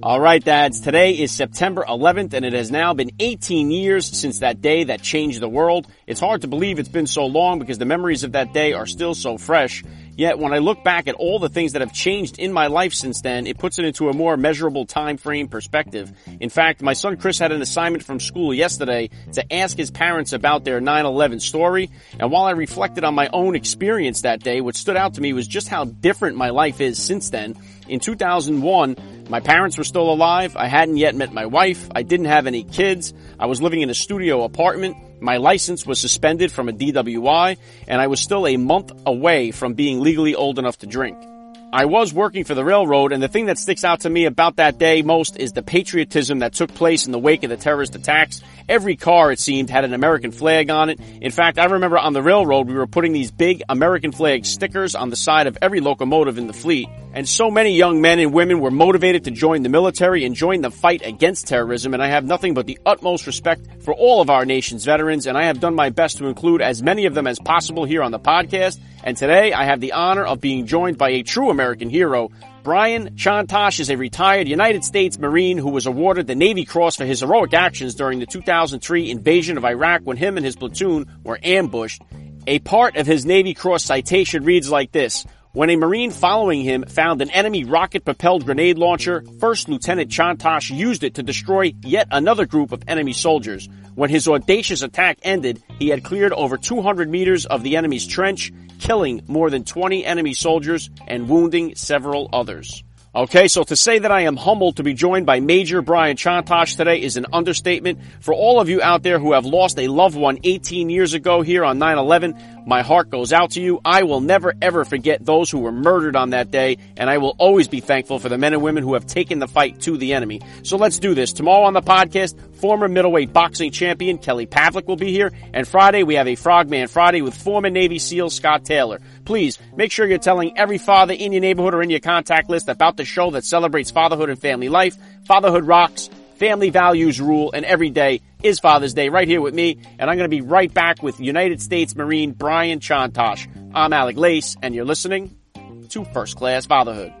All right, dads. Today is September 11th, and it has now been 18 years since that day that changed the world. It's hard to believe it's been so long because the memories of that day are still so fresh. Yet when I look back at all the things that have changed in my life since then, it puts it into a more measurable time frame perspective. In fact, my son Chris had an assignment from school yesterday to ask his parents about their 9-11 story. And while I reflected on my own experience that day, what stood out to me was just how different my life is since then. In 2001, my parents were still alive. I hadn't yet met my wife. I didn't have any kids. I was living in a studio apartment. My license was suspended from a DWI and I was still a month away from being legally old enough to drink. I was working for the railroad and the thing that sticks out to me about that day most is the patriotism that took place in the wake of the terrorist attacks. Every car, it seemed, had an American flag on it. In fact, I remember on the railroad we were putting these big American flag stickers on the side of every locomotive in the fleet. And so many young men and women were motivated to join the military and join the fight against terrorism. And I have nothing but the utmost respect for all of our nation's veterans. And I have done my best to include as many of them as possible here on the podcast. And today I have the honor of being joined by a true American hero. Brian Chontosh is a retired United States Marine who was awarded the Navy Cross for his heroic actions during the 2003 invasion of Iraq when him and his platoon were ambushed. A part of his Navy Cross citation reads like this. When a Marine following him found an enemy rocket propelled grenade launcher, First Lieutenant Chontosh used it to destroy yet another group of enemy soldiers. When his audacious attack ended, he had cleared over 200 meters of the enemy's trench, killing more than 20 enemy soldiers and wounding several others. Okay, so to say that I am humbled to be joined by Major Brian Chontosh today is an understatement. For all of you out there who have lost a loved one 18 years ago here on 9-11, my heart goes out to you. I will never ever forget those who were murdered on that day, and I will always be thankful for the men and women who have taken the fight to the enemy. So let's do this. Tomorrow on the podcast, former middleweight boxing champion Kelly Pavlik will be here, and Friday we have a Frogman Friday with former Navy SEAL Scott Taylor. Please make sure you're telling every father in your neighborhood or in your contact list about the show that celebrates fatherhood and family life. Fatherhood rocks. Family values rule and every day is Father's Day right here with me. And I'm going to be right back with United States Marine Brian Chontosh. I'm Alec Lace and you're listening to First Class Fatherhood.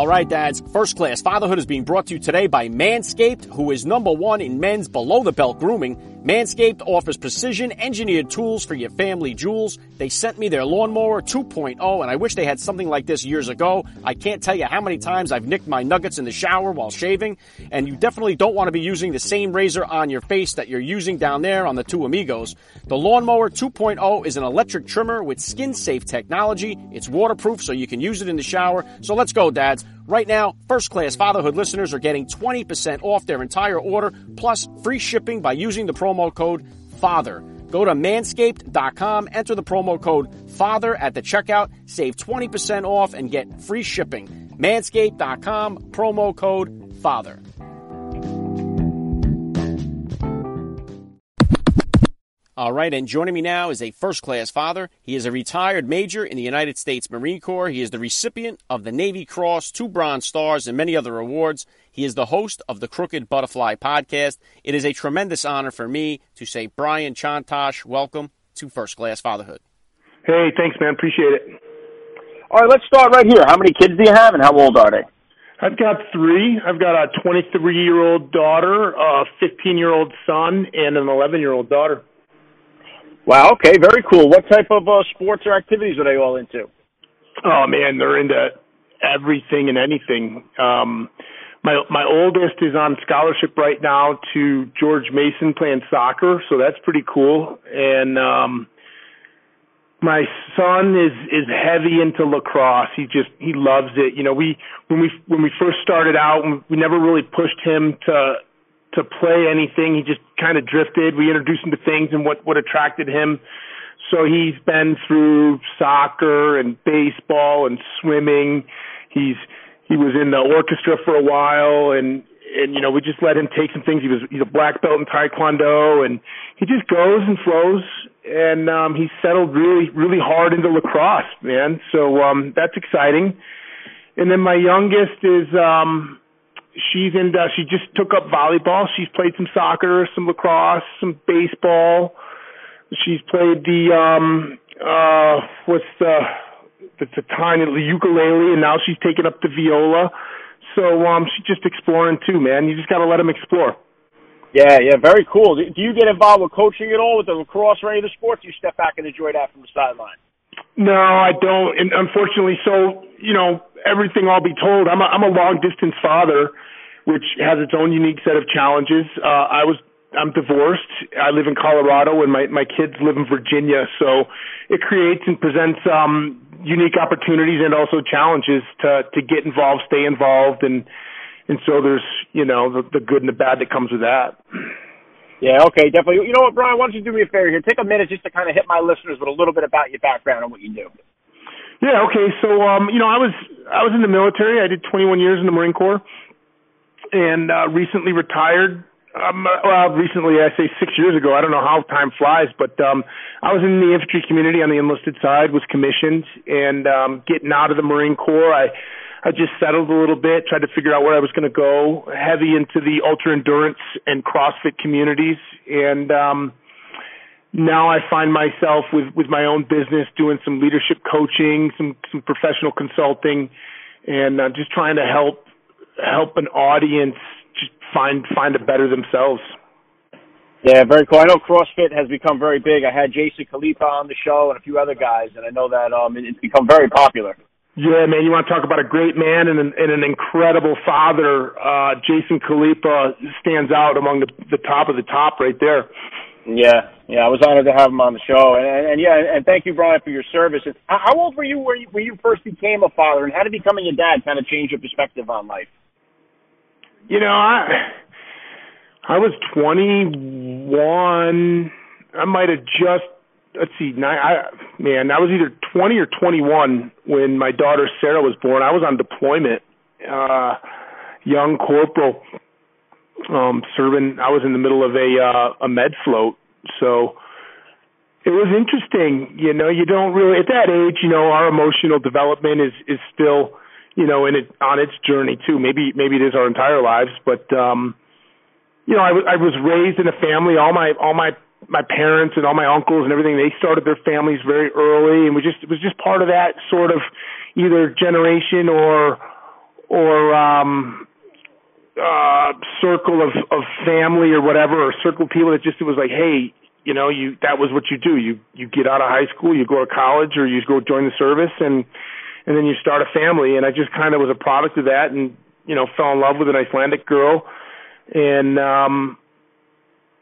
All right, dads. First class fatherhood is being brought to you today by Manscaped, who is number one in men's below the belt grooming. Manscaped offers precision engineered tools for your family jewels. They sent me their lawnmower 2.0 and I wish they had something like this years ago. I can't tell you how many times I've nicked my nuggets in the shower while shaving and you definitely don't want to be using the same razor on your face that you're using down there on the two amigos. The lawnmower 2.0 is an electric trimmer with skin safe technology. It's waterproof so you can use it in the shower. So let's go dads. Right now, first class fatherhood listeners are getting 20% off their entire order plus free shipping by using the promo code FATHER. Go to manscaped.com, enter the promo code FATHER at the checkout, save 20% off and get free shipping. Manscaped.com, promo code FATHER. All right, and joining me now is a first class father. He is a retired major in the United States Marine Corps. He is the recipient of the Navy Cross, two Bronze Stars, and many other awards. He is the host of the Crooked Butterfly podcast. It is a tremendous honor for me to say, Brian Chontosh, welcome to First Class Fatherhood. Hey, thanks, man. Appreciate it. All right, let's start right here. How many kids do you have, and how old are they? I've got three. I've got a 23 year old daughter, a 15 year old son, and an 11 year old daughter. Wow. Okay. Very cool. What type of uh, sports or activities are they all into? Oh man, they're into everything and anything. Um, my my oldest is on scholarship right now to George Mason playing soccer, so that's pretty cool. And um, my son is is heavy into lacrosse. He just he loves it. You know, we when we when we first started out, we never really pushed him to to play anything. He just kind of drifted. We introduced him to things and what what attracted him So he's been through soccer and baseball and swimming. He's he was in the orchestra for a while and and you know we just let him take some things he was he's a black belt in taekwondo and he just goes and flows and um he's settled really really hard into lacrosse man so um that's exciting and then my youngest is um she's in uh, she just took up volleyball she's played some soccer some lacrosse some baseball she's played the um uh what's the it's a tiny ukulele and now she's taken up the viola so um, she's just exploring too, man. You just got to let them explore. Yeah, yeah, very cool. Do you get involved with coaching at all with the lacrosse or any of the sports? You step back and enjoy that from the sideline. No, I don't. And unfortunately, so you know, everything I'll be told. I'm a, I'm a long distance father, which has its own unique set of challenges. Uh, I was I'm divorced. I live in Colorado, and my my kids live in Virginia. So it creates and presents um unique opportunities and also challenges to to get involved, stay involved, and and so there's you know the, the good and the bad that comes with that. Yeah, okay, definitely. You know what, Brian? Why don't you do me a favor here? Take a minute just to kind of hit my listeners with a little bit about your background and what you do. Yeah, okay. So, um, you know, I was I was in the military. I did 21 years in the Marine Corps, and uh, recently retired um, well, recently, I say six years ago. I don't know how time flies, but um, I was in the infantry community on the enlisted side, was commissioned, and um, getting out of the Marine Corps, I I just settled a little bit, tried to figure out where I was going to go. Heavy into the ultra endurance and CrossFit communities, and um, now I find myself with with my own business, doing some leadership coaching, some some professional consulting, and uh, just trying to help help an audience just find find it better themselves. Yeah, very cool. I know CrossFit has become very big. I had Jason Khalipa on the show and a few other guys, and I know that um, it's become very popular. Yeah, man, you want to talk about a great man and an, and an incredible father. Uh, Jason Khalipa stands out among the, the top of the top right there. Yeah, yeah, I was honored to have him on the show, and, and, and yeah, and thank you, Brian, for your service. How old were you when you, when you first became a father, and how did becoming a dad kind of change your perspective on life? You know, I I was 21. I might have just let's see, nine, I man, I was either 20 or 21 when my daughter Sarah was born. I was on deployment, uh, young corporal, um, serving. I was in the middle of a uh, a med float, so it was interesting. You know, you don't really at that age. You know, our emotional development is is still you know, in it on its journey too. Maybe maybe it is our entire lives, but um, you know, I, w- I was raised in a family. All my all my my parents and all my uncles and everything they started their families very early, and we just it was just part of that sort of either generation or or um uh circle of of family or whatever or circle of people that just it was like hey you know you that was what you do you you get out of high school you go to college or you go join the service and and then you start a family. And I just kind of was a product of that, and you know, fell in love with an Icelandic girl, and um,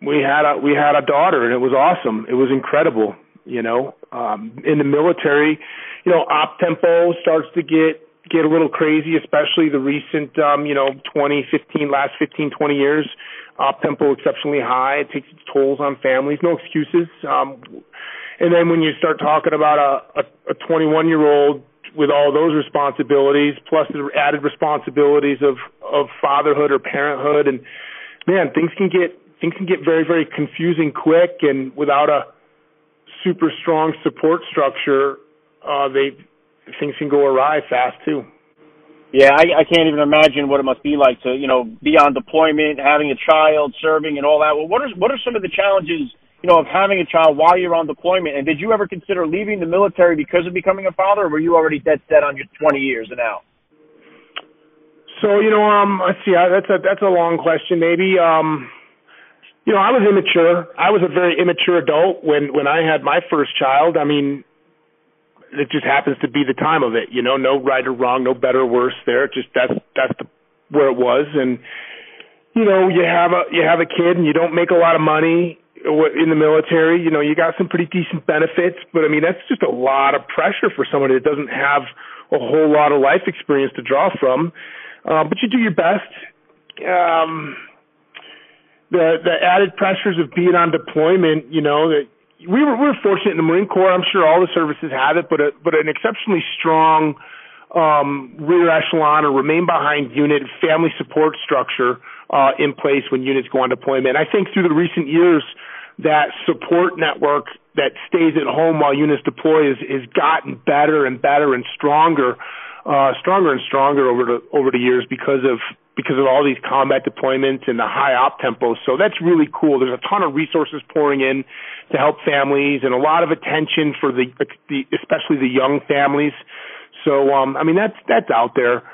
we had a we had a daughter, and it was awesome. It was incredible. You know, um, in the military, you know, op tempo starts to get get a little crazy, especially the recent, um, you know, 20, 15, last 15, 20 years. Op tempo exceptionally high. It takes its tolls on families. No excuses. Um, and then when you start talking about a, a, a 21 year old with all those responsibilities, plus the added responsibilities of of fatherhood or parenthood, and man, things can get things can get very very confusing quick, and without a super strong support structure, uh, they things can go awry fast too. Yeah, I, I can't even imagine what it must be like to, you know, be on deployment, having a child, serving, and all that. Well, what are what are some of the challenges you know, of having a child while you're on deployment? And did you ever consider leaving the military because of becoming a father, or were you already dead set on your 20 years and out? So you know, um, let's see. That's a that's a long question. Maybe, um, you know, I was immature. I was a very immature adult when when I had my first child. I mean, it just happens to be the time of it. You know, no right or wrong, no better or worse. There, just that's that's the where it was. And you know, you have a you have a kid, and you don't make a lot of money in the military, you know, you got some pretty decent benefits, but I mean, that's just a lot of pressure for somebody that doesn't have a whole lot of life experience to draw from. Uh, but you do your best. Um, the the added pressures of being on deployment, you know, that we were we were fortunate in the Marine Corps. I'm sure all the services have it, but a, but an exceptionally strong um, rear echelon or remain behind unit family support structure uh, in place when units go on deployment. I think through the recent years, that support network that stays at home while units deploy is has gotten better and better and stronger, uh, stronger and stronger over the over the years because of because of all these combat deployments and the high op tempos. So that's really cool. There's a ton of resources pouring in to help families and a lot of attention for the, the especially the young families. So um, I mean that's that's out there.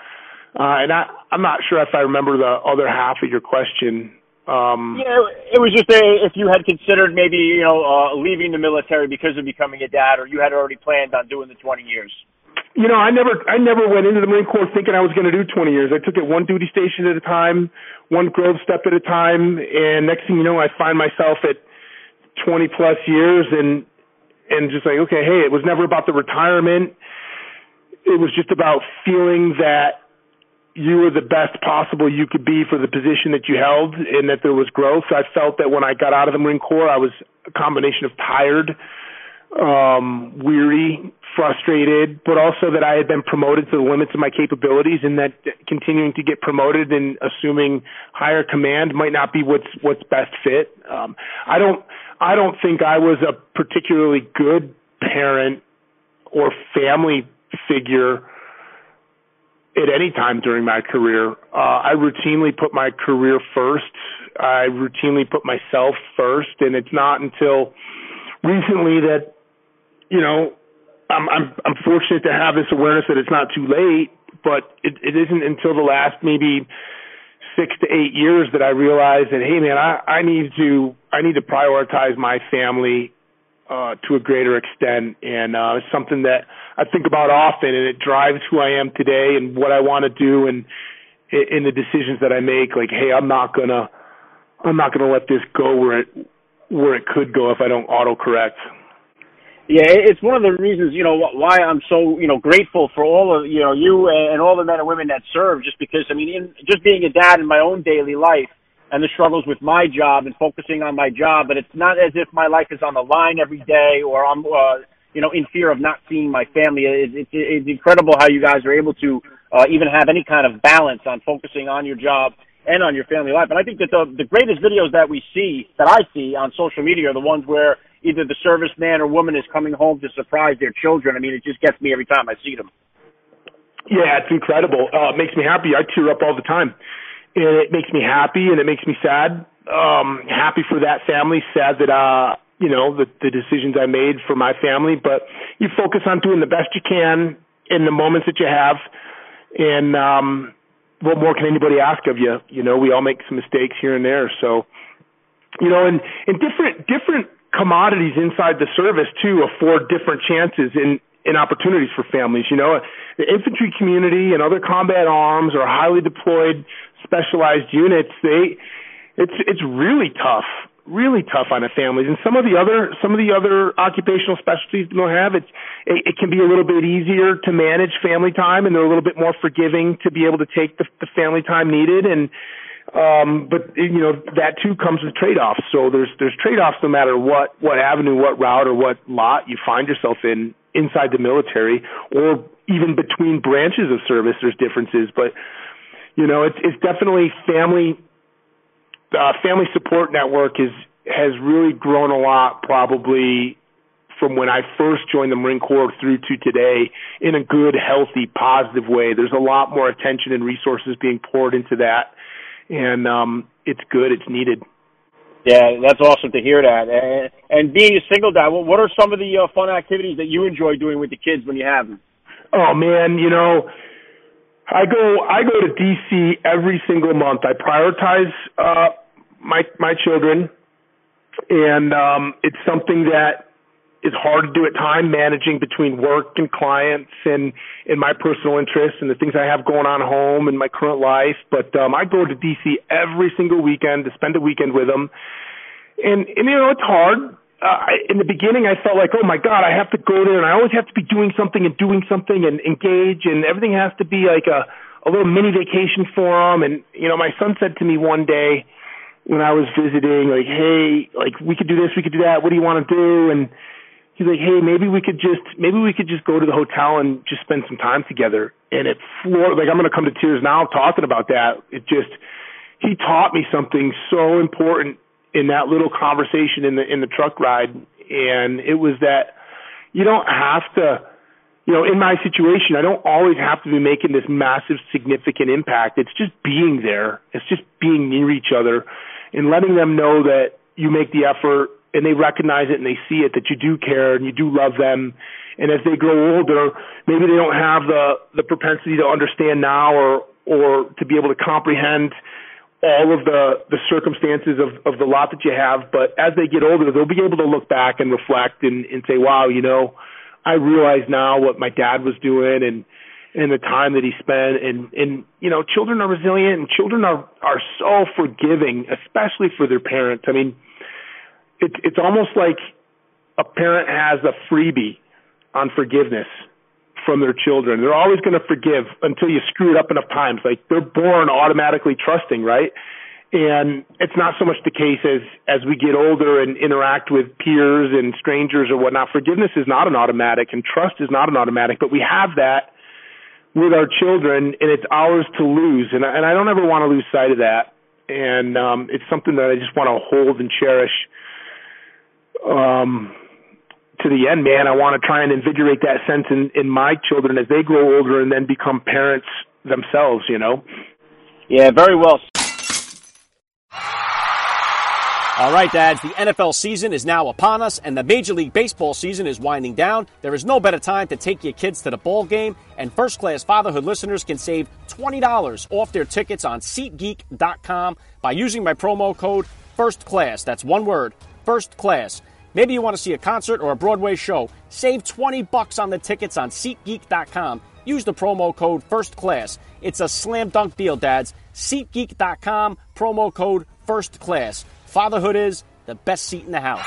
Uh, and I, I'm not sure if I remember the other half of your question. Um, yeah, it was just a, if you had considered maybe you know uh, leaving the military because of becoming a dad, or you had already planned on doing the 20 years. You know, I never, I never went into the Marine Corps thinking I was going to do 20 years. I took it one duty station at a time, one growth step at a time, and next thing you know, I find myself at 20 plus years, and and just like, okay, hey, it was never about the retirement. It was just about feeling that you were the best possible you could be for the position that you held and that there was growth. I felt that when I got out of the Marine Corps, I was a combination of tired, um, weary, frustrated, but also that I had been promoted to the limits of my capabilities and that continuing to get promoted and assuming higher command might not be what's, what's best fit. Um, I don't, I don't think I was a particularly good parent or family figure at any time during my career. Uh, I routinely put my career first. I routinely put myself first, and it's not until recently that you know I'm I'm I'm fortunate to have this awareness that it's not too late, but it, it isn't until the last maybe six to eight years that I realized that hey man, I I need to I need to prioritize my family uh, to a greater extent, and uh, it's something that I think about often, and it drives who I am today and what I want to do, and in the decisions that I make. Like, hey, I'm not gonna, I'm not gonna let this go where it where it could go if I don't autocorrect. Yeah, it's one of the reasons you know why I'm so you know grateful for all of you know you and all the men and women that serve. Just because I mean, in, just being a dad in my own daily life and the struggles with my job and focusing on my job, but it's not as if my life is on the line every day or I'm, uh, you know, in fear of not seeing my family. It, it, it's incredible how you guys are able to uh, even have any kind of balance on focusing on your job and on your family life. And I think that the, the greatest videos that we see, that I see on social media are the ones where either the serviceman or woman is coming home to surprise their children. I mean, it just gets me every time I see them. Yeah, it's incredible. Uh, it makes me happy. I tear up all the time and it makes me happy and it makes me sad. Um, happy for that family, sad that uh, you know, the, the decisions I made for my family. But you focus on doing the best you can in the moments that you have, and um, what more can anybody ask of you? You know, we all make some mistakes here and there. So, you know, and and different different commodities inside the service too afford different chances in in opportunities for families. You know, the infantry community and other combat arms or highly deployed specialized units, they it's it's really tough, really tough on the families. And some of the other some of the other occupational specialties don't have it. It, it can be a little bit easier to manage family time, and they're a little bit more forgiving to be able to take the, the family time needed. And um, but you know that too comes with trade-offs. So there's there's trade-offs no matter what what avenue, what route, or what lot you find yourself in inside the military, or even between branches of service. There's differences, but you know, it's it's definitely family uh, family support network is has really grown a lot probably from when I first joined the Marine Corps through to today in a good, healthy, positive way. There's a lot more attention and resources being poured into that, and um, it's good. It's needed. Yeah, that's awesome to hear that. And, and being a single dad, what what are some of the uh, fun activities that you enjoy doing with the kids when you have them? Oh man, you know, I go I go to DC every single month. I prioritize uh my my children and um it's something that is hard to do at time managing between work and clients and and my personal interests and the things I have going on home and my current life but um I go to DC every single weekend to spend a weekend with them and and you know it's hard uh, in the beginning, I felt like, oh my God, I have to go there and I always have to be doing something and doing something and engage and everything has to be like a, a little mini vacation for them. And, you know, my son said to me one day, when I was visiting, like, hey, like we could do this, we could do that. What do you want to do? And he's like, hey, maybe we could just maybe we could just go to the hotel and just spend some time together. And it floored like I'm gonna come to tears now talking about that. It just he taught me something so important in that little conversation in the in the truck ride, and it was that you don't have to you know, in my situation, I don't always have to be making this massive, significant impact. It's just being there. It's just being near each other and letting them know that you make the effort and they recognize it and they see it that you do care and you do love them. And as they grow older, maybe they don't have the the propensity to understand now or or to be able to comprehend all of the the circumstances of of the lot that you have. But as they get older, they'll be able to look back and reflect and and say, "Wow, you know." I realize now what my dad was doing and and the time that he spent and and you know children are resilient and children are are so forgiving especially for their parents i mean it's it's almost like a parent has a freebie on forgiveness from their children they're always going to forgive until you screw it up enough times like they're born automatically trusting right and it's not so much the case as as we get older and interact with peers and strangers or whatnot. Forgiveness is not an automatic, and trust is not an automatic. But we have that with our children, and it's ours to lose. And I, and I don't ever want to lose sight of that. And um, it's something that I just want to hold and cherish. Um, to the end, man, I want to try and invigorate that sense in, in my children as they grow older and then become parents themselves. You know. Yeah, very well all right, dads, the NFL season is now upon us and the Major League Baseball season is winding down. There is no better time to take your kids to the ball game, and first class fatherhood listeners can save $20 off their tickets on SeatGeek.com by using my promo code First Class. That's one word, First Class. Maybe you want to see a concert or a Broadway show. Save 20 bucks on the tickets on SeatGeek.com. Use the promo code First Class. It's a slam dunk deal, dads. SeatGeek.com, promo code First Class. Fatherhood is the best seat in the house.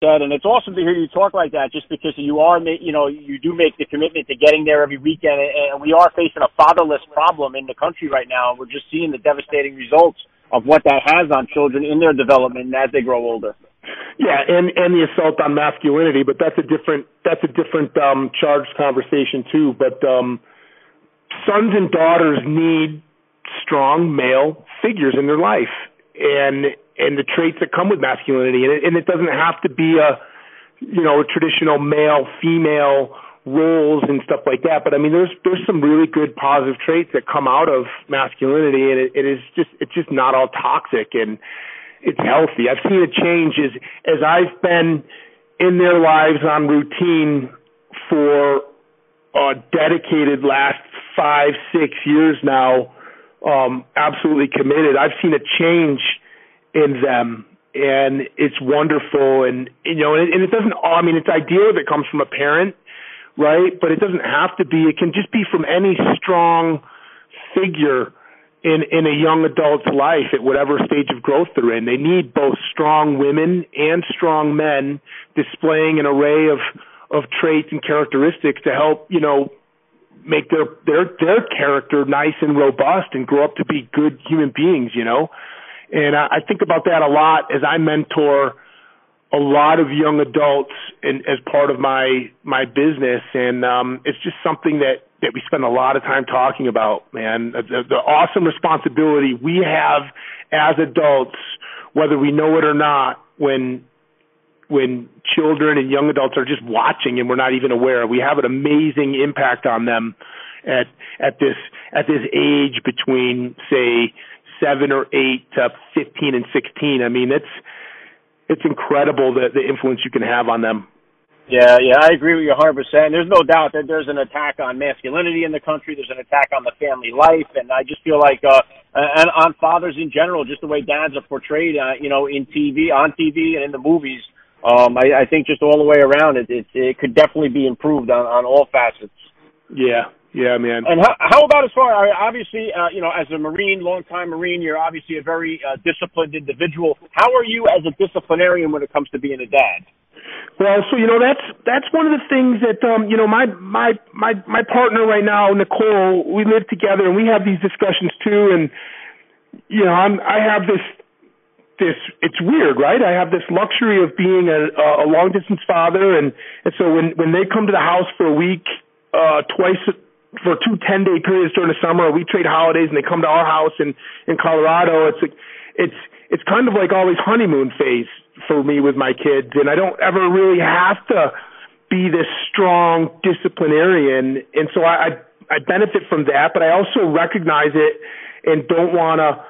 Dad, and it's awesome to hear you talk like that just because you are you know you do make the commitment to getting there every weekend and we are facing a fatherless problem in the country right now we're just seeing the devastating results of what that has on children in their development as they grow older. Yeah and and the assault on masculinity but that's a different that's a different um charged conversation too but um sons and daughters need strong male figures in their life and and the traits that come with masculinity and it, and it doesn't have to be a you know a traditional male female roles and stuff like that but i mean there's there's some really good positive traits that come out of masculinity and it, it is just it's just not all toxic and it's healthy i've seen a change as as i've been in their lives on routine for a dedicated last five six years now um, absolutely committed. I've seen a change in them, and it's wonderful. And you know, and it, and it doesn't. I mean, it's ideal if it comes from a parent, right? But it doesn't have to be. It can just be from any strong figure in in a young adult's life at whatever stage of growth they're in. They need both strong women and strong men displaying an array of of traits and characteristics to help you know make their their their character nice and robust and grow up to be good human beings, you know. And I, I think about that a lot as I mentor a lot of young adults in, as part of my my business, and um, it's just something that that we spend a lot of time talking about, man. The, the awesome responsibility we have as adults, whether we know it or not, when when children and young adults are just watching and we're not even aware. We have an amazing impact on them at at this at this age between say seven or eight to fifteen and sixteen. I mean, it's it's incredible the the influence you can have on them. Yeah, yeah, I agree with you 100%. There's no doubt that there's an attack on masculinity in the country. There's an attack on the family life, and I just feel like, uh, and on fathers in general, just the way dads are portrayed, uh, you know, in TV, on TV, and in the movies um, I, I think just all the way around, it, it it could definitely be improved on on all facets. Yeah, yeah, man. And how, how about as far obviously, uh, you know, as a Marine, longtime Marine, you're obviously a very uh, disciplined individual. How are you as a disciplinarian when it comes to being a dad? Well, so you know that's that's one of the things that um you know my my my my partner right now Nicole we live together and we have these discussions too and you know, I'm I have this this it's weird, right? I have this luxury of being a, a long distance father, and and so when when they come to the house for a week, uh, twice for two ten day periods during the summer, we trade holidays, and they come to our house in in Colorado. It's it's it's kind of like always honeymoon phase for me with my kids, and I don't ever really have to be this strong disciplinarian, and so I I, I benefit from that, but I also recognize it and don't want to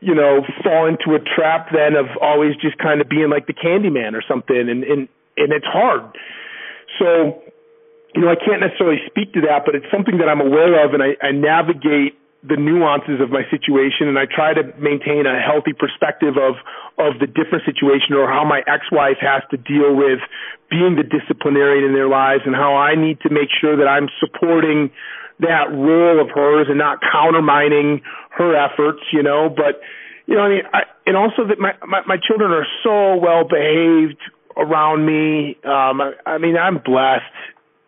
you know, fall into a trap then of always just kind of being like the candy man or something, and and and it's hard. So, you know, I can't necessarily speak to that, but it's something that I'm aware of, and I, I navigate the nuances of my situation, and I try to maintain a healthy perspective of of the different situation or how my ex-wife has to deal with being the disciplinarian in their lives, and how I need to make sure that I'm supporting that role of hers and not countermining her efforts, you know. But you know, I mean, I, and also that my, my my children are so well behaved around me. Um, I, I mean, I'm blessed.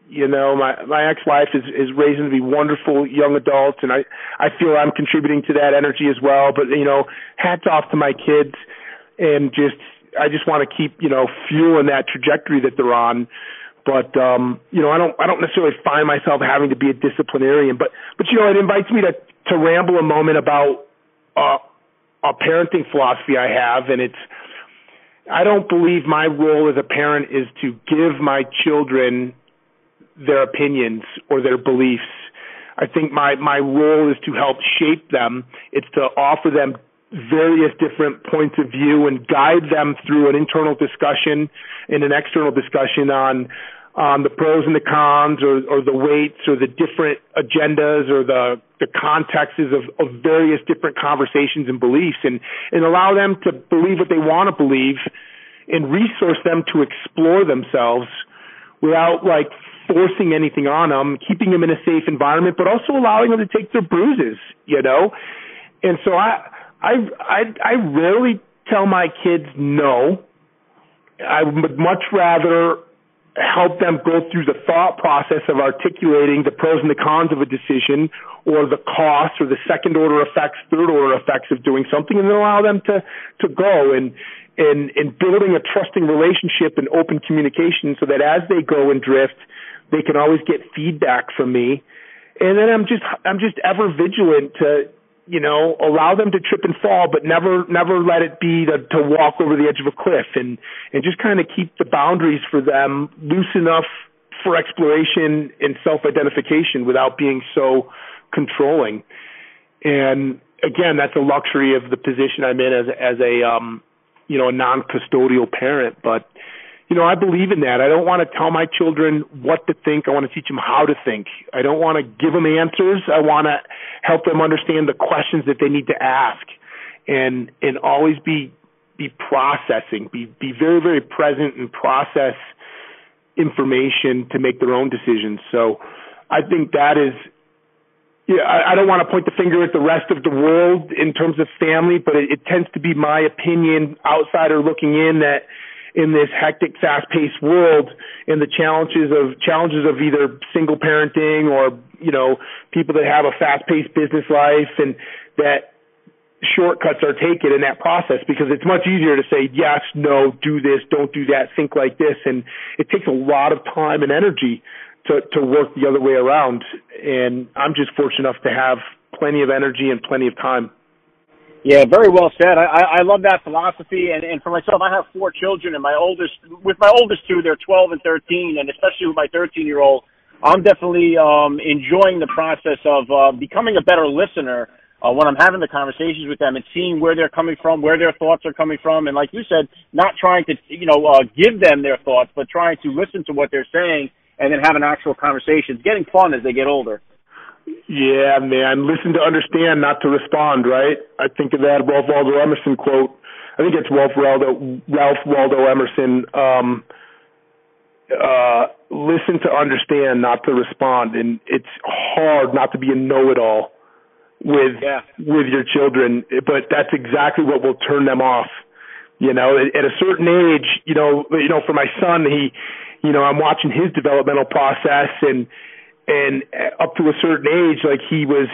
You know, my my ex-wife is is raising to be wonderful young adults, and I I feel I'm contributing to that energy as well. But you know, hats off to my kids, and just I just want to keep you know fueling that trajectory that they're on. But um, you know, I don't I don't necessarily find myself having to be a disciplinarian, but but you know, it invites me to to ramble a moment about uh, a parenting philosophy I have, and it's I don't believe my role as a parent is to give my children their opinions or their beliefs. I think my my role is to help shape them. It's to offer them various different points of view and guide them through an internal discussion and an external discussion on um, the pros and the cons or, or the weights or the different agendas or the, the contexts of, of various different conversations and beliefs and, and allow them to believe what they want to believe and resource them to explore themselves without like forcing anything on them, keeping them in a safe environment, but also allowing them to take their bruises, you know? And so I, I, I, I rarely tell my kids no. I would much rather help them go through the thought process of articulating the pros and the cons of a decision or the costs or the second order effects, third order effects of doing something and then allow them to, to go and, and, building a trusting relationship and open communication so that as they go and drift, they can always get feedback from me. And then I'm just, I'm just ever vigilant to, you know, allow them to trip and fall, but never, never let it be to, to walk over the edge of a cliff and, and just kind of keep the boundaries for them loose enough for exploration and self-identification without being so controlling. And again, that's a luxury of the position I'm in as, as a, um, you know, a non-custodial parent, but, you know, I believe in that. I don't want to tell my children what to think. I want to teach them how to think. I don't want to give them answers. I want to help them understand the questions that they need to ask and and always be be processing, be be very very present and process information to make their own decisions. So I think that is yeah, I, I don't want to point the finger at the rest of the world in terms of family, but it, it tends to be my opinion, outsider looking in, that in this hectic, fast-paced world and the challenges of challenges of either single parenting or you know people that have a fast-paced business life and that shortcuts are taken in that process because it's much easier to say yes, no, do this, don't do that, think like this, and it takes a lot of time and energy to to work the other way around. And I'm just fortunate enough to have plenty of energy and plenty of time. Yeah, very well said. I, I love that philosophy, and, and for myself, I have four children, and my oldest, with my oldest two, they're 12 and 13, and especially with my 13 year old, I'm definitely um, enjoying the process of uh, becoming a better listener uh, when I'm having the conversations with them and seeing where they're coming from, where their thoughts are coming from, and like you said, not trying to, you know, uh, give them their thoughts, but trying to listen to what they're saying and then having actual conversations. Getting fun as they get older. Yeah, man. Listen to understand, not to respond, right? I think of that Ralph Waldo Emerson quote. I think it's Ralph Waldo, Ralph Waldo Emerson. Um, uh, listen to understand, not to respond. And it's hard not to be a know-it-all with yeah. with your children, but that's exactly what will turn them off. You know, at, at a certain age, you know, you know, for my son, he, you know, I'm watching his developmental process and and up to a certain age, like he was,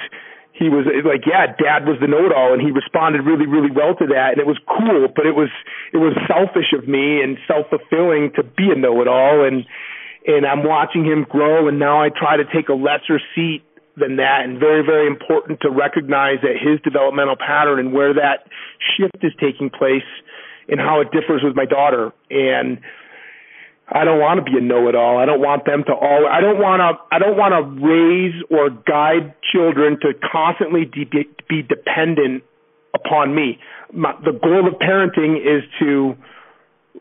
he was like, yeah, dad was the know-it-all, and he responded really, really well to that, and it was cool. But it was it was selfish of me and self-fulfilling to be a know-it-all, and and I'm watching him grow, and now I try to take a lesser seat than that, and very, very important to recognize that his developmental pattern and where that shift is taking place, and how it differs with my daughter, and I don't want to be a know-it-all. I don't want them to all. I don't want to. I don't want to raise or guide children to constantly de- be dependent upon me. My, the goal of parenting is to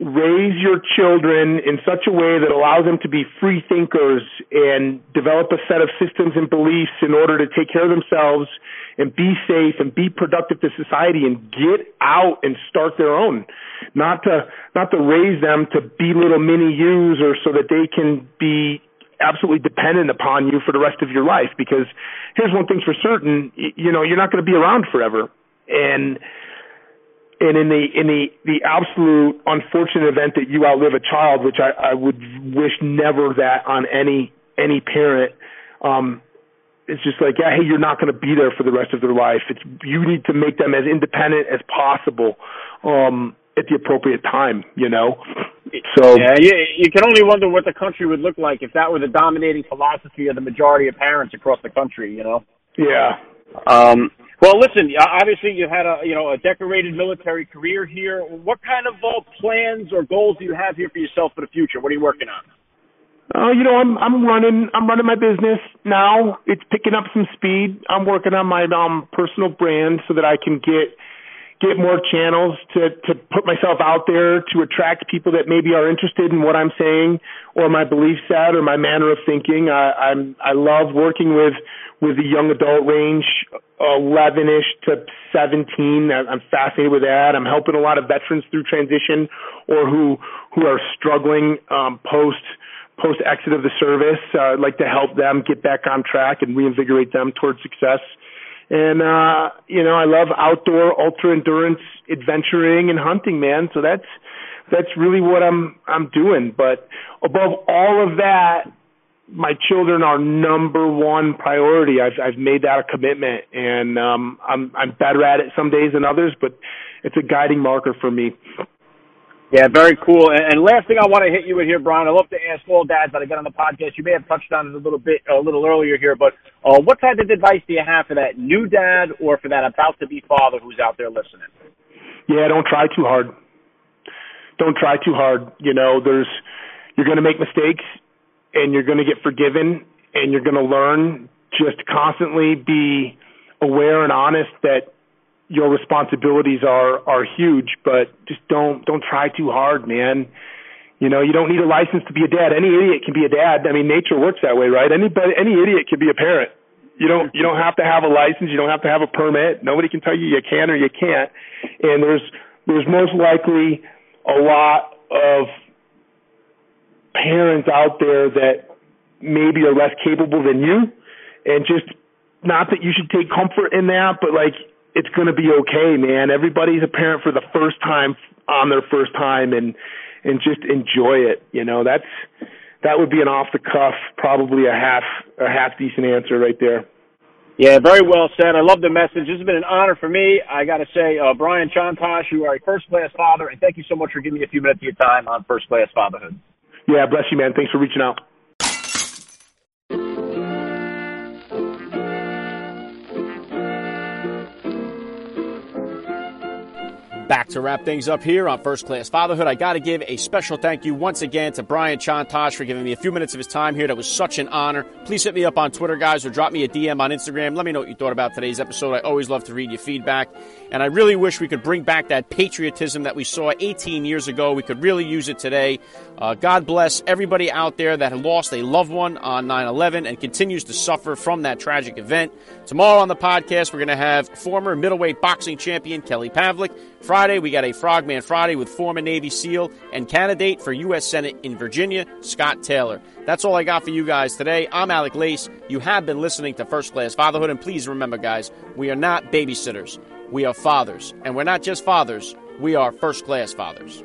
raise your children in such a way that allows them to be free thinkers and develop a set of systems and beliefs in order to take care of themselves and be safe and be productive to society and get out and start their own. Not to not to raise them to be little mini yous or so that they can be absolutely dependent upon you for the rest of your life because here's one thing for certain you know you're not going to be around forever and and in the in the the absolute unfortunate event that you outlive a child, which I, I would wish never that on any any parent, um, it's just like, yeah, hey, you're not going to be there for the rest of their life. It's you need to make them as independent as possible um, at the appropriate time. You know, so yeah, you, you can only wonder what the country would look like if that were the dominating philosophy of the majority of parents across the country. You know. Yeah. Um, well, listen. Obviously, you had a you know a decorated military career here. What kind of uh, plans or goals do you have here for yourself for the future? What are you working on? Uh, you know, I'm I'm running I'm running my business now. It's picking up some speed. I'm working on my um personal brand so that I can get get more channels to to put myself out there to attract people that maybe are interested in what I'm saying or my belief set or my manner of thinking. I, I'm I love working with with the young adult range, 11ish to 17. I'm fascinated with that. I'm helping a lot of veterans through transition or who who are struggling um, post post exit of the service. Uh, I'd like to help them get back on track and reinvigorate them towards success. And uh, you know, I love outdoor ultra endurance adventuring and hunting, man. So that's that's really what I'm I'm doing. But above all of that, my children are number one priority. I've I've made that a commitment, and um, I'm I'm better at it some days than others, but it's a guiding marker for me. Yeah, very cool. And, last thing I want to hit you with here, Brian. I love to ask all dads that I get on the podcast. You may have touched on it a little bit a little earlier here, but uh, what type of advice do you have for that new dad or for that about to be father who's out there listening? Yeah, don't try too hard. Don't try too hard. You know, there's you're going to make mistakes and you're going to get forgiven and you're going to learn. Just constantly be aware and honest that your responsibilities are are huge, but just don't don't try too hard, man. You know, you don't need a license to be a dad. Any idiot can be a dad. I mean, nature works that way, right? Anybody, any idiot can be a parent. You don't you don't have to have a license. You don't have to have a permit. Nobody can tell you you can or you can't. And there's there's most likely a lot of parents out there that maybe are less capable than you and just not that you should take comfort in that but like it's going to be okay man everybody's a parent for the first time on their first time and and just enjoy it you know that's that would be an off the cuff probably a half a half decent answer right there yeah, very well said. I love the message. This has been an honor for me. I got to say, uh, Brian Chontosh, you are a first class father, and thank you so much for giving me a few minutes of your time on first class fatherhood. Yeah, bless you, man. Thanks for reaching out. Back to wrap things up here on First Class Fatherhood. I got to give a special thank you once again to Brian Chontosh for giving me a few minutes of his time here. That was such an honor. Please hit me up on Twitter, guys, or drop me a DM on Instagram. Let me know what you thought about today's episode. I always love to read your feedback. And I really wish we could bring back that patriotism that we saw 18 years ago. We could really use it today. Uh, God bless everybody out there that lost a loved one on 9 11 and continues to suffer from that tragic event. Tomorrow on the podcast, we're going to have former middleweight boxing champion Kelly Pavlik. Friday, we got a Frogman Friday with former Navy SEAL and candidate for U.S. Senate in Virginia, Scott Taylor. That's all I got for you guys today. I'm Alec Lace. You have been listening to First Class Fatherhood, and please remember, guys, we are not babysitters. We are fathers. And we're not just fathers, we are first class fathers.